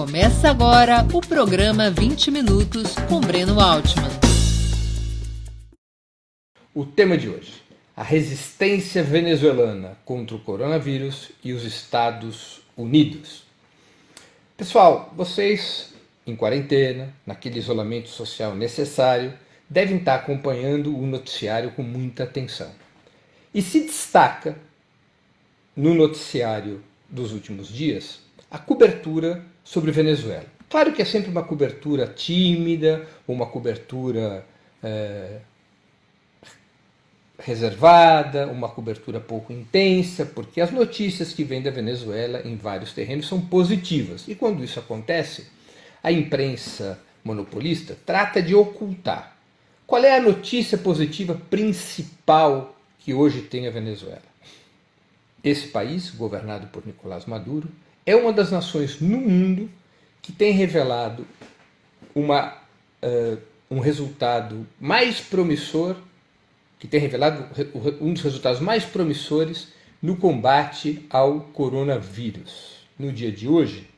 Começa agora o programa 20 Minutos com Breno Altman. O tema de hoje: a resistência venezuelana contra o coronavírus e os Estados Unidos. Pessoal, vocês em quarentena, naquele isolamento social necessário, devem estar acompanhando o noticiário com muita atenção. E se destaca no noticiário dos últimos dias a cobertura sobre Venezuela. Claro que é sempre uma cobertura tímida, uma cobertura é, reservada, uma cobertura pouco intensa, porque as notícias que vêm da Venezuela em vários terrenos são positivas. E quando isso acontece, a imprensa monopolista trata de ocultar. Qual é a notícia positiva principal que hoje tem a Venezuela? Esse país, governado por Nicolás Maduro, é uma das nações no mundo que tem revelado uma, uh, um resultado mais promissor, que tem revelado um dos resultados mais promissores no combate ao coronavírus. No dia de hoje,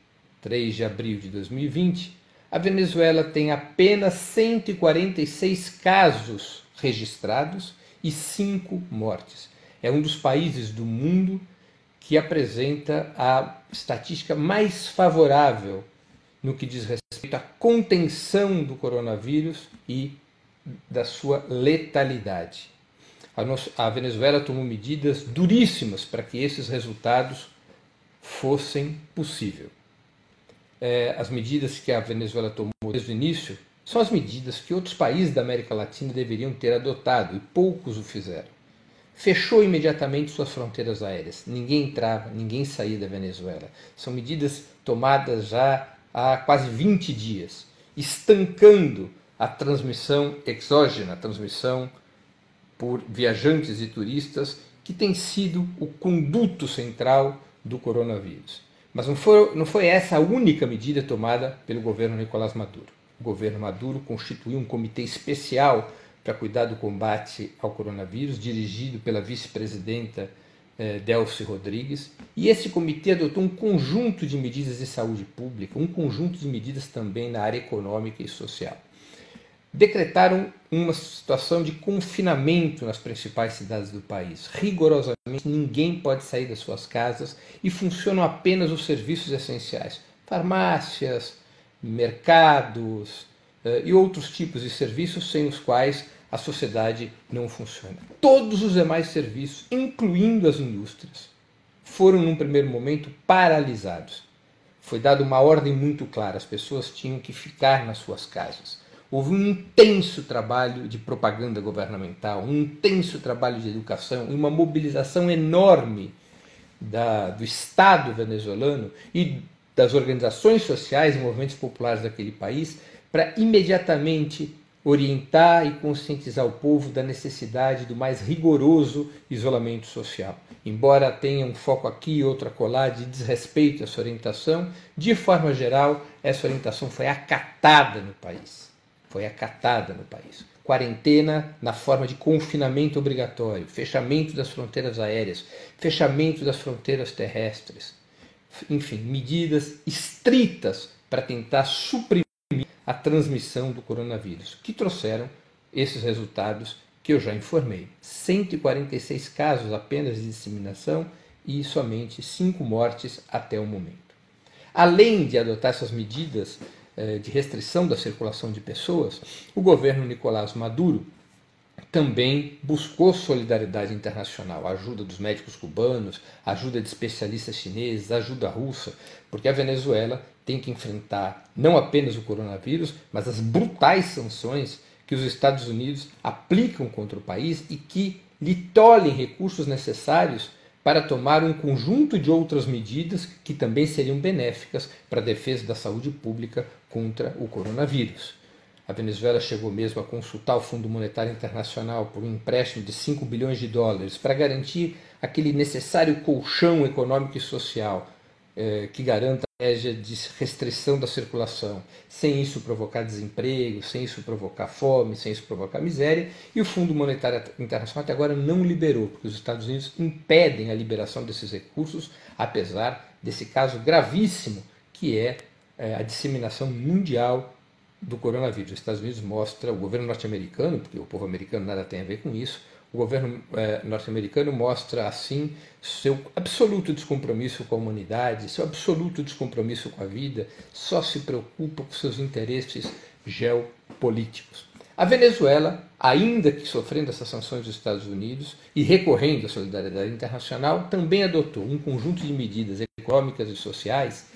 3 de abril de 2020, a Venezuela tem apenas 146 casos registrados e 5 mortes. É um dos países do mundo que apresenta a estatística mais favorável no que diz respeito à contenção do coronavírus e da sua letalidade. A, Venezuela tomou medidas duríssimas para que esses resultados fossem possíveis. É, as medidas que a Venezuela tomou desde o início são as medidas que outros países da América Latina deveriam ter adotado e poucos o fizeram fechou imediatamente suas fronteiras aéreas. Ninguém entrava, ninguém saía da Venezuela. São medidas tomadas já há quase 20 dias, estancando a transmissão exógena, a transmissão por viajantes e turistas, que tem sido o conduto central do coronavírus. Mas não foi, não foi essa a única medida tomada pelo governo Nicolás Maduro. O governo Maduro constituiu um comitê especial para cuidar do combate ao coronavírus, dirigido pela vice-presidenta eh, Delcy Rodrigues. E esse comitê adotou um conjunto de medidas de saúde pública, um conjunto de medidas também na área econômica e social. Decretaram uma situação de confinamento nas principais cidades do país. Rigorosamente, ninguém pode sair das suas casas e funcionam apenas os serviços essenciais: farmácias, mercados, eh, e outros tipos de serviços sem os quais a sociedade não funciona. Todos os demais serviços, incluindo as indústrias, foram num primeiro momento paralisados. Foi dada uma ordem muito clara: as pessoas tinham que ficar nas suas casas. Houve um intenso trabalho de propaganda governamental, um intenso trabalho de educação e uma mobilização enorme da, do Estado venezuelano e das organizações sociais e movimentos populares daquele país para imediatamente orientar e conscientizar o povo da necessidade do mais rigoroso isolamento social. Embora tenha um foco aqui e outro acolá de desrespeito a essa orientação, de forma geral, essa orientação foi acatada no país. Foi acatada no país. Quarentena na forma de confinamento obrigatório, fechamento das fronteiras aéreas, fechamento das fronteiras terrestres. Enfim, medidas estritas para tentar suprimir a transmissão do coronavírus, que trouxeram esses resultados que eu já informei. 146 casos apenas de disseminação e somente 5 mortes até o momento. Além de adotar essas medidas eh, de restrição da circulação de pessoas, o governo Nicolás Maduro também buscou solidariedade internacional, ajuda dos médicos cubanos, ajuda de especialistas chineses, ajuda russa, porque a Venezuela tem que enfrentar não apenas o coronavírus, mas as brutais sanções que os Estados Unidos aplicam contra o país e que lhe tolhem recursos necessários para tomar um conjunto de outras medidas que também seriam benéficas para a defesa da saúde pública contra o coronavírus. A Venezuela chegou mesmo a consultar o Fundo Monetário Internacional por um empréstimo de 5 bilhões de dólares para garantir aquele necessário colchão econômico e social eh, que garanta a estratégia de restrição da circulação, sem isso provocar desemprego, sem isso provocar fome, sem isso provocar miséria, e o Fundo Monetário Internacional até agora não liberou, porque os Estados Unidos impedem a liberação desses recursos, apesar desse caso gravíssimo que é é, a disseminação mundial do coronavírus. Os Estados Unidos mostra, o governo norte-americano, porque o povo americano nada tem a ver com isso, o governo é, norte-americano mostra assim seu absoluto descompromisso com a humanidade, seu absoluto descompromisso com a vida, só se preocupa com seus interesses geopolíticos. A Venezuela, ainda que sofrendo essas sanções dos Estados Unidos e recorrendo à solidariedade internacional, também adotou um conjunto de medidas econômicas e sociais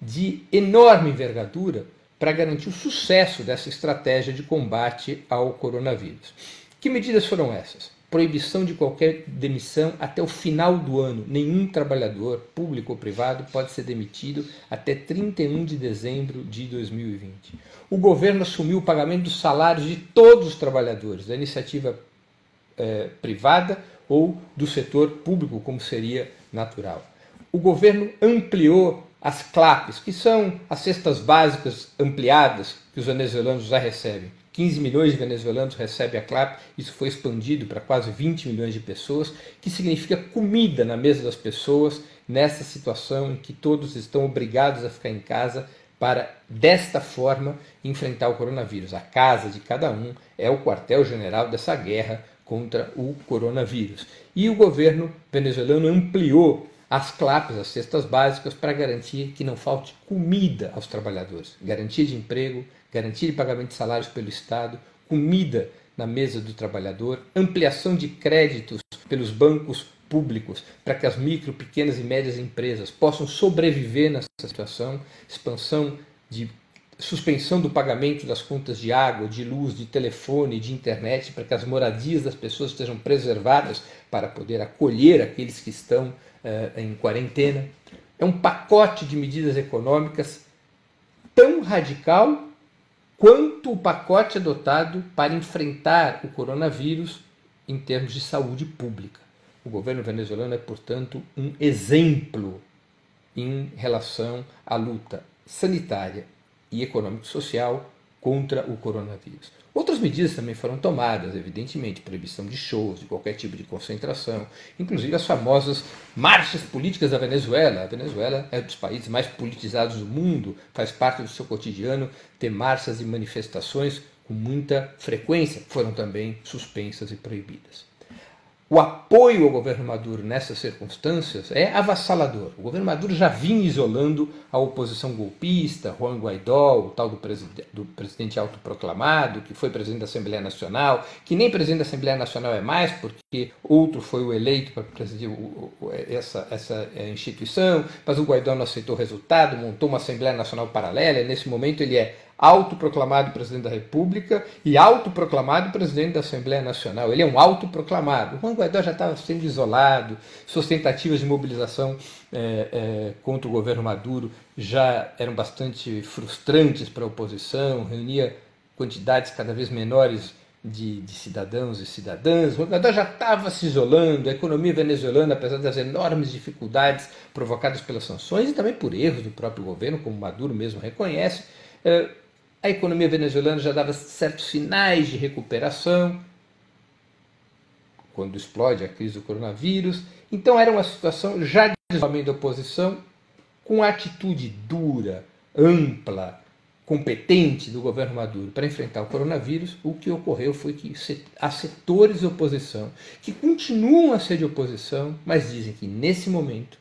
de enorme envergadura para garantir o sucesso dessa estratégia de combate ao coronavírus. Que medidas foram essas? Proibição de qualquer demissão até o final do ano. Nenhum trabalhador, público ou privado, pode ser demitido até 31 de dezembro de 2020. O governo assumiu o pagamento dos salários de todos os trabalhadores, da iniciativa eh, privada ou do setor público, como seria natural. O governo ampliou as CLAPs, que são as cestas básicas ampliadas que os venezuelanos já recebem. 15 milhões de venezuelanos recebem a CLAP, isso foi expandido para quase 20 milhões de pessoas, que significa comida na mesa das pessoas nessa situação em que todos estão obrigados a ficar em casa para, desta forma, enfrentar o coronavírus. A casa de cada um é o quartel-general dessa guerra contra o coronavírus. E o governo venezuelano ampliou as CLAPs, as cestas básicas, para garantir que não falte comida aos trabalhadores. Garantia de emprego, garantia de pagamento de salários pelo Estado, comida na mesa do trabalhador, ampliação de créditos pelos bancos públicos para que as micro, pequenas e médias empresas possam sobreviver nessa situação, expansão de suspensão do pagamento das contas de água, de luz, de telefone, de internet, para que as moradias das pessoas estejam preservadas para poder acolher aqueles que estão em quarentena. É um pacote de medidas econômicas tão radical quanto o pacote adotado para enfrentar o coronavírus em termos de saúde pública. O governo venezuelano é, portanto, um exemplo em relação à luta sanitária e econômico-social contra o coronavírus. Outras medidas também foram tomadas, evidentemente, proibição de shows, de qualquer tipo de concentração, inclusive as famosas marchas políticas da Venezuela. A Venezuela é um dos países mais politizados do mundo, faz parte do seu cotidiano ter marchas e manifestações com muita frequência, foram também suspensas e proibidas. O apoio ao governo Maduro nessas circunstâncias é avassalador. O governo Maduro já vinha isolando a oposição golpista, Juan Guaidó, o tal do, presidente, do presidente autoproclamado, que foi presidente da Assembleia Nacional, que nem presidente da Assembleia Nacional é mais, porque outro foi o eleito para presidir essa, essa é, instituição, mas o Guaidó não aceitou o resultado, montou uma Assembleia Nacional paralela, nesse momento ele é autoproclamado presidente da República e autoproclamado presidente da Assembleia Nacional. Ele é um autoproclamado. Juan Guaidó já estava sendo isolado, suas tentativas de mobilização é, é, contra o governo Maduro já eram bastante frustrantes para a oposição, reunia quantidades cada vez menores de, de, cidadãos e cidadãs. O Guaidó já estava se isolando, a economia venezuelana, apesar das enormes dificuldades provocadas pelas sanções e também por erros do próprio governo, como Maduro mesmo reconhece, é, a economia venezuelana já dava certos sinais de recuperação quando explode a crise do coronavírus. Então era uma situação já de isolamento da oposição com atitude dura, ampla, competente do governo Maduro para enfrentar o coronavírus, o que ocorreu foi que há setores de oposição que continuam a ser de oposição, mas dizem que nesse momento,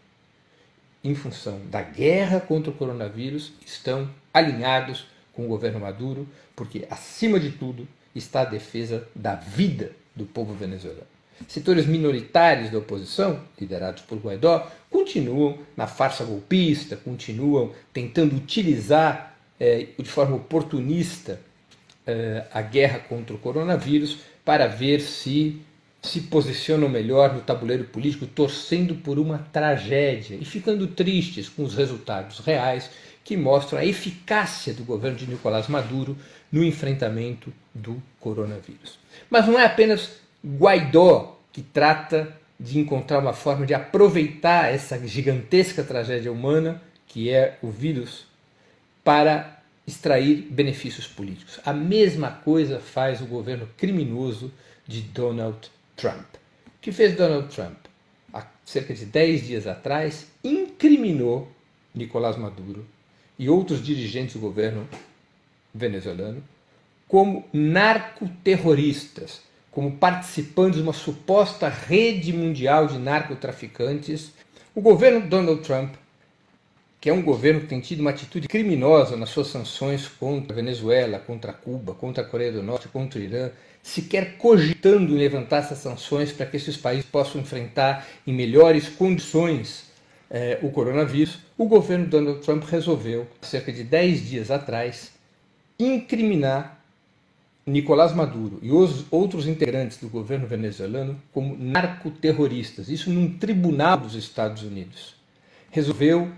em função da guerra contra o coronavírus, estão alinhados com o governo Maduro, porque, acima de tudo, está a defesa da vida do povo venezuelano. Setores minoritários da oposição, liderados por Guaidó, continuam na farsa golpista, continuam tentando utilizar eh, de forma oportunista eh, a guerra contra o coronavírus para ver se se posicionam melhor no tabuleiro político, torcendo por uma tragédia e ficando tristes com os resultados reais que mostram a eficácia do governo de Nicolás Maduro no enfrentamento do coronavírus. Mas não é apenas Guaidó que trata de encontrar uma forma de aproveitar essa gigantesca tragédia humana, que é o vírus, para extrair benefícios políticos. A mesma coisa faz o governo criminoso de Donald Trump. O que fez Donald Trump? Há cerca de 10 dias atrás, incriminou Nicolás Maduro e outros dirigentes do governo venezuelano como narcoterroristas, como participantes de uma suposta rede mundial de narcotraficantes. O governo Donald Trump, que é um governo que tem tido uma atitude criminosa nas suas sanções contra a Venezuela, contra Cuba, contra a Coreia do Norte, contra o Irã, sequer cogitando levantar essas sanções para que esses países possam enfrentar em melhores condições eh, o coronavírus, o governo Donald Trump resolveu, cerca de 10 dias atrás, incriminar Nicolás Maduro e os outros integrantes do governo venezuelano como narcoterroristas, isso num tribunal dos Estados Unidos. Resolveu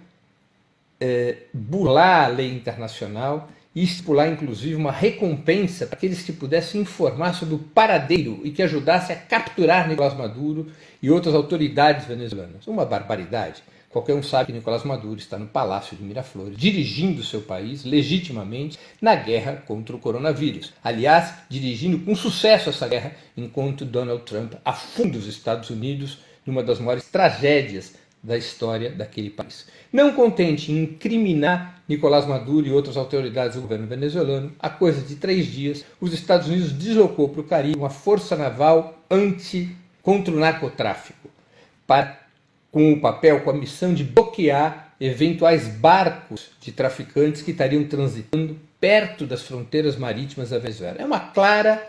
é, burlar a lei internacional e estipular inclusive uma recompensa para aqueles que pudessem informar sobre o paradeiro e que ajudasse a capturar Nicolás Maduro e outras autoridades venezuelanas. Uma barbaridade. Qualquer um sabe que Nicolás Maduro está no Palácio de Miraflores, dirigindo seu país legitimamente na guerra contra o coronavírus. Aliás, dirigindo com sucesso essa guerra, enquanto Donald Trump afunda os Estados Unidos numa das maiores tragédias da história daquele país. Não contente em incriminar Nicolás Maduro e outras autoridades do governo venezuelano, há coisa de três dias, os Estados Unidos deslocou para o Caribe uma força naval anti contra o narcotráfico para com o papel, com a missão de bloquear eventuais barcos de traficantes que estariam transitando perto das fronteiras marítimas da Venezuela. É uma clara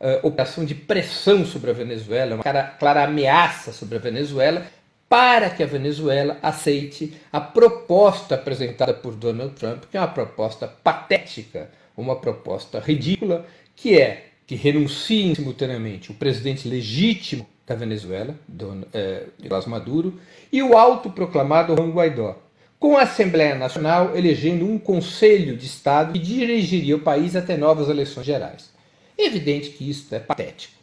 uh, operação de pressão sobre a Venezuela, uma clara, clara ameaça sobre a Venezuela para que a Venezuela aceite a proposta apresentada por Donald Trump, que é uma proposta patética, uma proposta ridícula, que é que renunciem simultaneamente o presidente legítimo da Venezuela, Don, eh, Nicolás Maduro, e o autoproclamado Juan Guaidó, com a Assembleia Nacional elegendo um Conselho de Estado que dirigiria o país até novas eleições gerais. É evidente que isso é patético.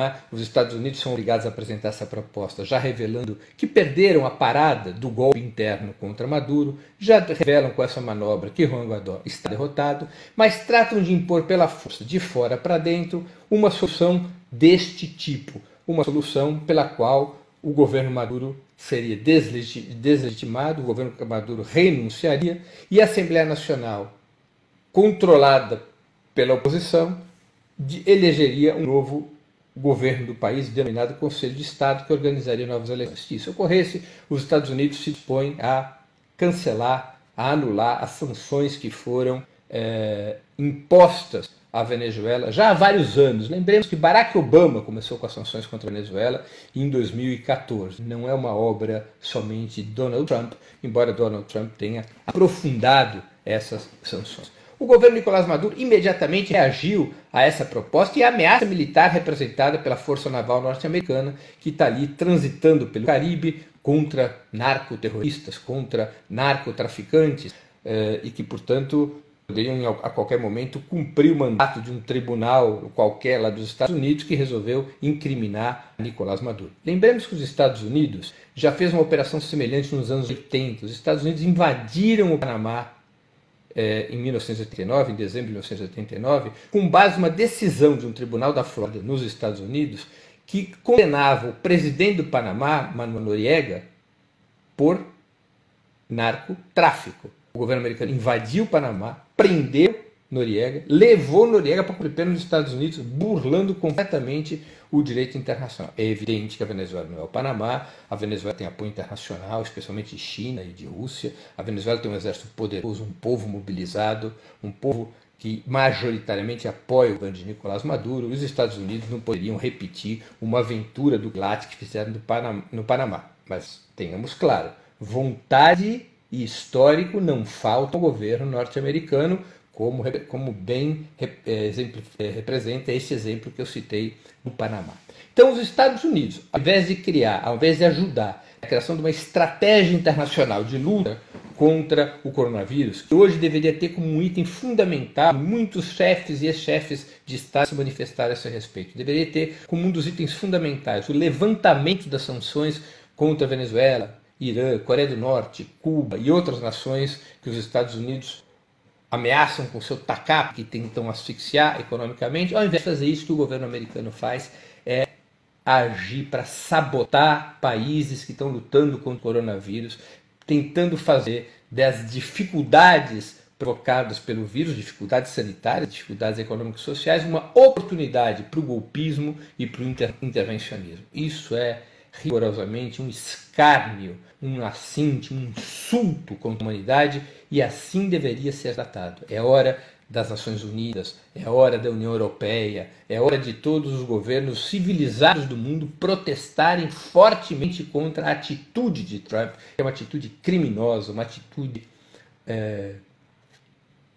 É? Os Estados Unidos são obrigados a apresentar essa proposta, já revelando que perderam a parada do golpe interno contra Maduro, já revelam com essa manobra que Juan Guaidó está derrotado, mas tratam de impor pela força, de fora para dentro, uma solução deste tipo, uma solução pela qual o governo Maduro seria deslegitimado, o governo Maduro renunciaria e a Assembleia Nacional, controlada pela oposição, elegeria um novo governo do país, denominado Conselho de Estado, que organizaria novas eleições. Se isso ocorresse, os Estados Unidos se dispõem a cancelar, a anular as sanções que foram é, impostas a Venezuela já há vários anos. Lembremos que Barack Obama começou com as sanções contra a Venezuela em 2014. Não é uma obra somente de Donald Trump, embora Donald Trump tenha aprofundado essas sanções. O governo Nicolás Maduro imediatamente reagiu a essa proposta e a ameaça militar representada pela Força Naval Norte-Americana, que está ali transitando pelo Caribe contra narcoterroristas, contra narcotraficantes, eh, e que, portanto, poderiam a qualquer momento cumprir o mandato de um tribunal qualquer lá dos Estados Unidos que resolveu incriminar Nicolás Maduro. Lembremos que os Estados Unidos já fez uma operação semelhante nos anos 80. Os Estados Unidos invadiram o Panamá eh, em 1989, em dezembro de 1989, com base numa decisão de um tribunal da Flórida nos Estados Unidos que condenava o presidente do Panamá, Manuel Noriega, por narcotráfico. O governo americano invadiu o Panamá, prendeu Noriega, levou Noriega para cumprir pena nos Estados Unidos, burlando completamente o direito internacional. É evidente que a Venezuela não é o Panamá, a Venezuela tem apoio internacional, especialmente de China e de Rússia. A Venezuela tem um exército poderoso, um povo mobilizado, um povo que majoritariamente apoia o governo de Nicolás Maduro. Os Estados Unidos não poderiam repetir uma aventura do GLAT que fizeram no Panamá. Mas tenhamos claro, vontade e histórico não falta ao governo norte-americano, como, como bem é, é, representa esse exemplo que eu citei no Panamá. Então, os Estados Unidos, ao invés de criar, ao invés de ajudar a criação de uma estratégia internacional de luta contra o coronavírus, que hoje deveria ter como um item fundamental, muitos chefes e ex-chefes de Estado se manifestaram a esse respeito, deveria ter como um dos itens fundamentais o levantamento das sanções contra a Venezuela, Irã, Coreia do Norte, Cuba e outras nações que os Estados Unidos ameaçam com seu TACAP, que tentam asfixiar economicamente, ao invés de fazer isso, o que o governo americano faz é agir para sabotar países que estão lutando contra o coronavírus, tentando fazer das dificuldades provocadas pelo vírus, dificuldades sanitárias, dificuldades econômicas e sociais, uma oportunidade para o golpismo e para o inter intervencionismo. Isso é rigorosamente um escárnio, um assinte, um insulto contra a humanidade e assim deveria ser tratado. É hora das Nações Unidas, é hora da União Europeia, é hora de todos os governos civilizados do mundo protestarem fortemente contra a atitude de Trump, que é uma atitude criminosa, uma atitude é,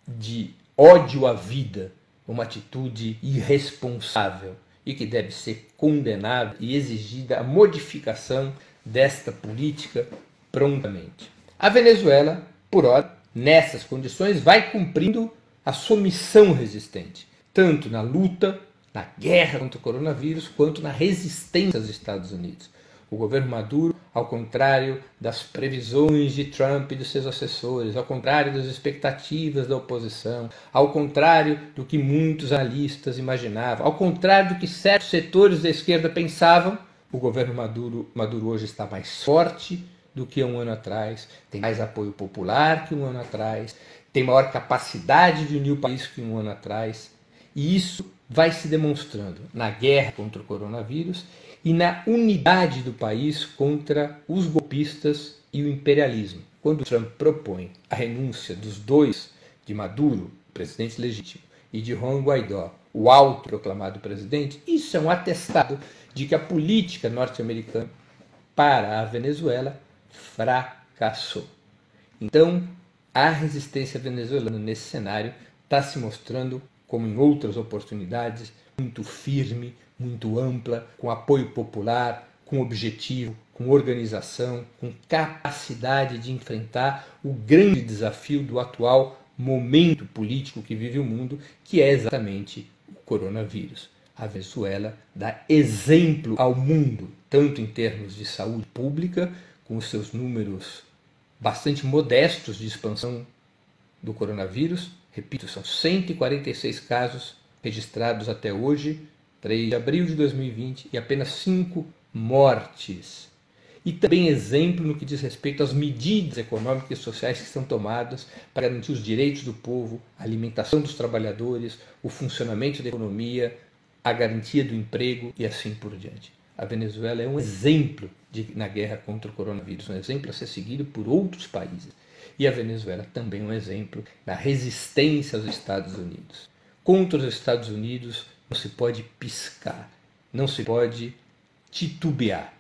de ódio à vida, uma atitude irresponsável e que deve ser condenada e exigida a modificação desta política prontamente. A Venezuela, por hora, nessas condições, vai cumprindo a sua missão resistente, tanto na luta, na guerra contra o coronavírus, quanto na resistência aos Estados Unidos. O governo Maduro, ao contrário das previsões de Trump e dos seus assessores, ao contrário das expectativas da oposição, ao contrário do que muitos analistas imaginavam, ao contrário do que certos setores da esquerda pensavam, o governo Maduro, Maduro hoje está mais forte do que um ano atrás, tem mais apoio popular que um ano atrás, tem maior capacidade de unir o país que um ano atrás. E isso vai se demonstrando na guerra contra o coronavírus e na unidade do país contra os golpistas e o imperialismo. Quando Trump propõe a renúncia dos dois, de Maduro, presidente legítimo, e de Juan Guaidó, o autoproclamado presidente, isso é um atestado de que a política norte-americana para a Venezuela fracassou. Então, a resistência venezuelana nesse cenário está se mostrando, como em outras oportunidades, muito firme, muito ampla, com apoio popular, com objetivo, com organização, com capacidade de enfrentar o grande desafio do atual momento político que vive o mundo, que é exatamente o coronavírus. A Venezuela dá exemplo ao mundo, tanto em termos de saúde pública, com os seus números bastante modestos de expansão do coronavírus. Repito, são 146 casos registrados até hoje, 3 de abril de 2020, e apenas 5 mortes. E também exemplo no que diz respeito às medidas econômicas e sociais que são tomadas para garantir os direitos do povo, a alimentação dos trabalhadores, o funcionamento da economia, a garantia do emprego e assim por diante. A Venezuela é um exemplo de, na guerra contra o coronavírus, um exemplo a ser seguido por outros países. E a Venezuela também é um exemplo na resistência aos Estados Unidos. Contra os Estados Unidos não se pode piscar, não se pode titubear,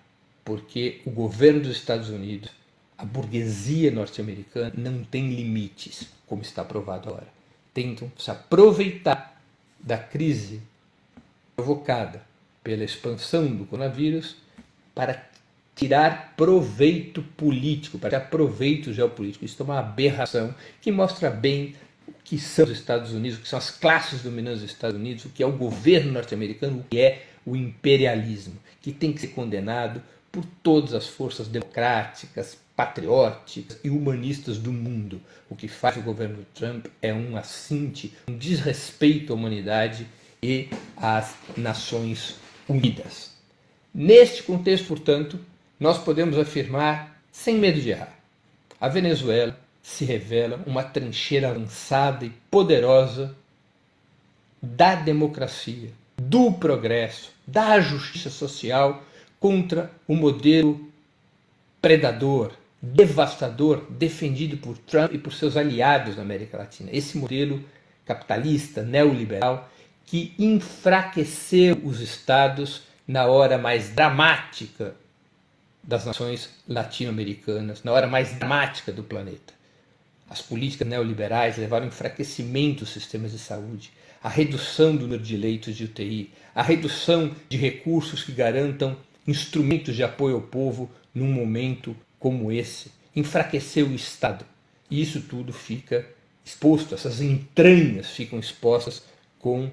porque o governo dos Estados Unidos, a burguesia norte-americana, não tem limites, como está provado agora. Tentam se aproveitar da crise provocada pela expansão do coronavírus para tirar proveito político, para tirar proveito geopolítico. Isso é uma aberração que mostra bem o que são os Estados Unidos, o que são as classes dominantes dos Estados Unidos, o que é o governo norte-americano, o que é o imperialismo, que tem que ser condenado por todas as forças democráticas, patrióticas e humanistas do mundo. O que faz o governo Trump é um assinte, um desrespeito à humanidade e às Nações Unidas. Neste contexto, portanto, nós podemos afirmar, sem medo de errar, a Venezuela se revela uma trincheira avançada e poderosa da democracia, do progresso, da justiça social contra o modelo predador, devastador defendido por Trump e por seus aliados na América Latina. Esse modelo capitalista, neoliberal, que enfraqueceu os estados na hora mais dramática das nações latino-americanas, na hora mais dramática do planeta. As políticas neoliberais levaram ao enfraquecimento dos sistemas de saúde, a redução do número de leitos de UTI, a redução de recursos que garantam instrumentos de apoio ao povo num momento como esse. Enfraqueceu o Estado. E isso tudo fica exposto, essas entranhas ficam expostas com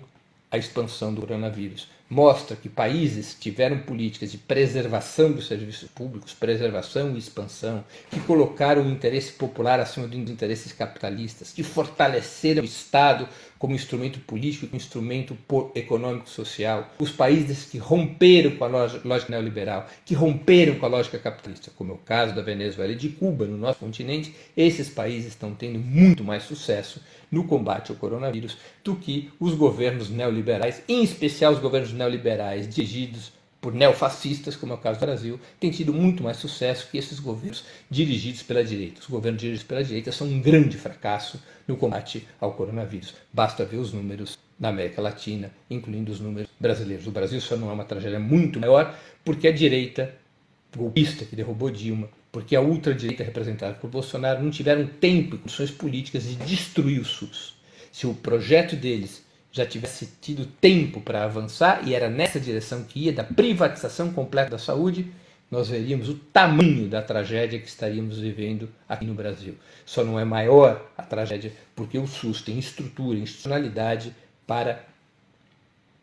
a expansão do coronavírus. Mostra que países tiveram políticas de preservação dos serviços públicos, preservação e expansão, que colocaram o interesse popular acima dos interesses capitalistas, que fortaleceram o Estado como instrumento político, como instrumento econômico social. Os países que romperam com a lógica neoliberal, que romperam com a lógica capitalista, como é o caso da Venezuela e de Cuba no nosso continente, esses países estão tendo muito mais sucesso no combate ao coronavírus do que os governos neoliberais, em especial os governos neoliberais dirigidos por neofascistas, como é o caso do Brasil, têm tido muito mais sucesso que esses governos dirigidos pela direita. Os governos dirigidos pela direita são um grande fracasso no combate ao coronavírus. Basta ver os números na América Latina, incluindo os números brasileiros. O Brasil só não é uma tragédia muito maior porque a direita golpista que derrubou Dilma, porque a ultradireita representada por Bolsonaro não tiveram tempo e condições políticas de destruir o SUS. Se o projeto deles já tivesse tido tempo para avançar e era nessa direção que ia, da privatização completa da saúde, nós veríamos o tamanho da tragédia que estaríamos vivendo aqui no Brasil. Só não é maior a tragédia porque o SUS tem estrutura, institucionalidade para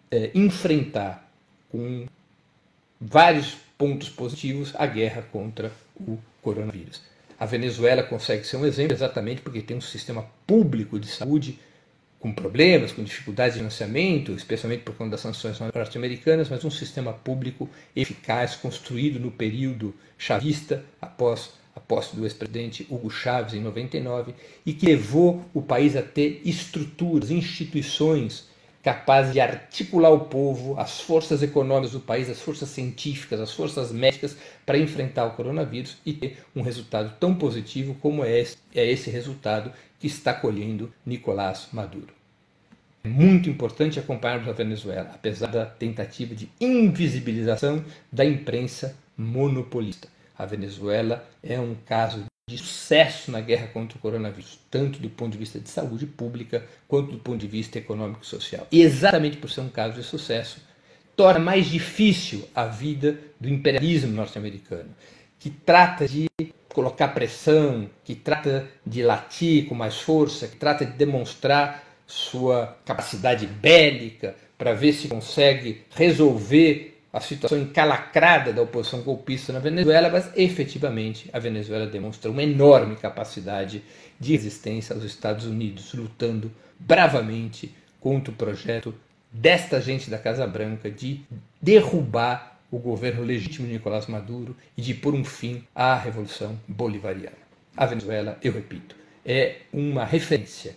é, enfrentar com vários pontos positivos a guerra contra o coronavírus. A Venezuela consegue ser um exemplo exatamente porque tem um sistema público de saúde com problemas, com dificuldades de financiamento, especialmente por conta das sanções norte-americanas, mas um sistema público eficaz, construído no período chavista, após a posse do ex-presidente Hugo Chávez em 99, e que levou o país a ter estruturas, instituições capazes de articular o povo, as forças econômicas do país, as forças científicas, as forças médicas para enfrentar o coronavírus e ter um resultado tão positivo como é esse, é esse resultado que está colhendo Nicolás Maduro. É muito importante acompanharmos a Venezuela, apesar da tentativa de invisibilização da imprensa monopolista. A Venezuela é um caso de sucesso na guerra contra o coronavírus, tanto do ponto de vista de saúde pública quanto do ponto de vista econômico e social. E exatamente por ser um caso de sucesso, torna mais difícil a vida do imperialismo norte-americano, que trata de colocar pressão, que trata de latir com mais força, que trata de demonstrar sua capacidade bélica para ver se consegue resolver a situação encalacrada da oposição golpista na Venezuela, mas efetivamente a Venezuela demonstra uma enorme capacidade de resistência aos Estados Unidos, lutando bravamente contra o projeto desta gente da Casa Branca de derrubar o governo legítimo de Nicolás Maduro e de pôr um fim à Revolução Bolivariana. A Venezuela, eu repito, é uma referência,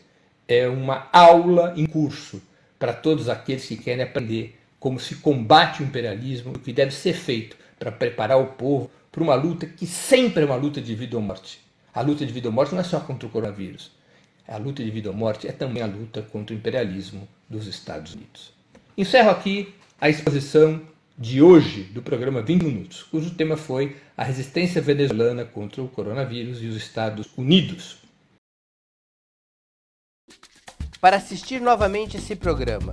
é uma aula em curso para todos aqueles que querem aprender como se combate o imperialismo, o que deve ser feito para preparar o povo para uma luta que sempre é uma luta de vida ou morte. A luta de vida ou morte não é só contra o coronavírus. A luta de vida ou morte é também a luta contra o imperialismo dos Estados Unidos. Encerro aqui a exposição de hoje do programa 20 Minutos, cujo tema foi a resistência venezuelana contra o coronavírus e os Estados Unidos. Para assistir novamente esse programa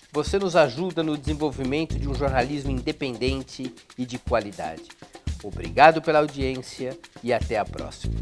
você nos ajuda no desenvolvimento de um jornalismo independente e de qualidade. Obrigado pela audiência e até a próxima.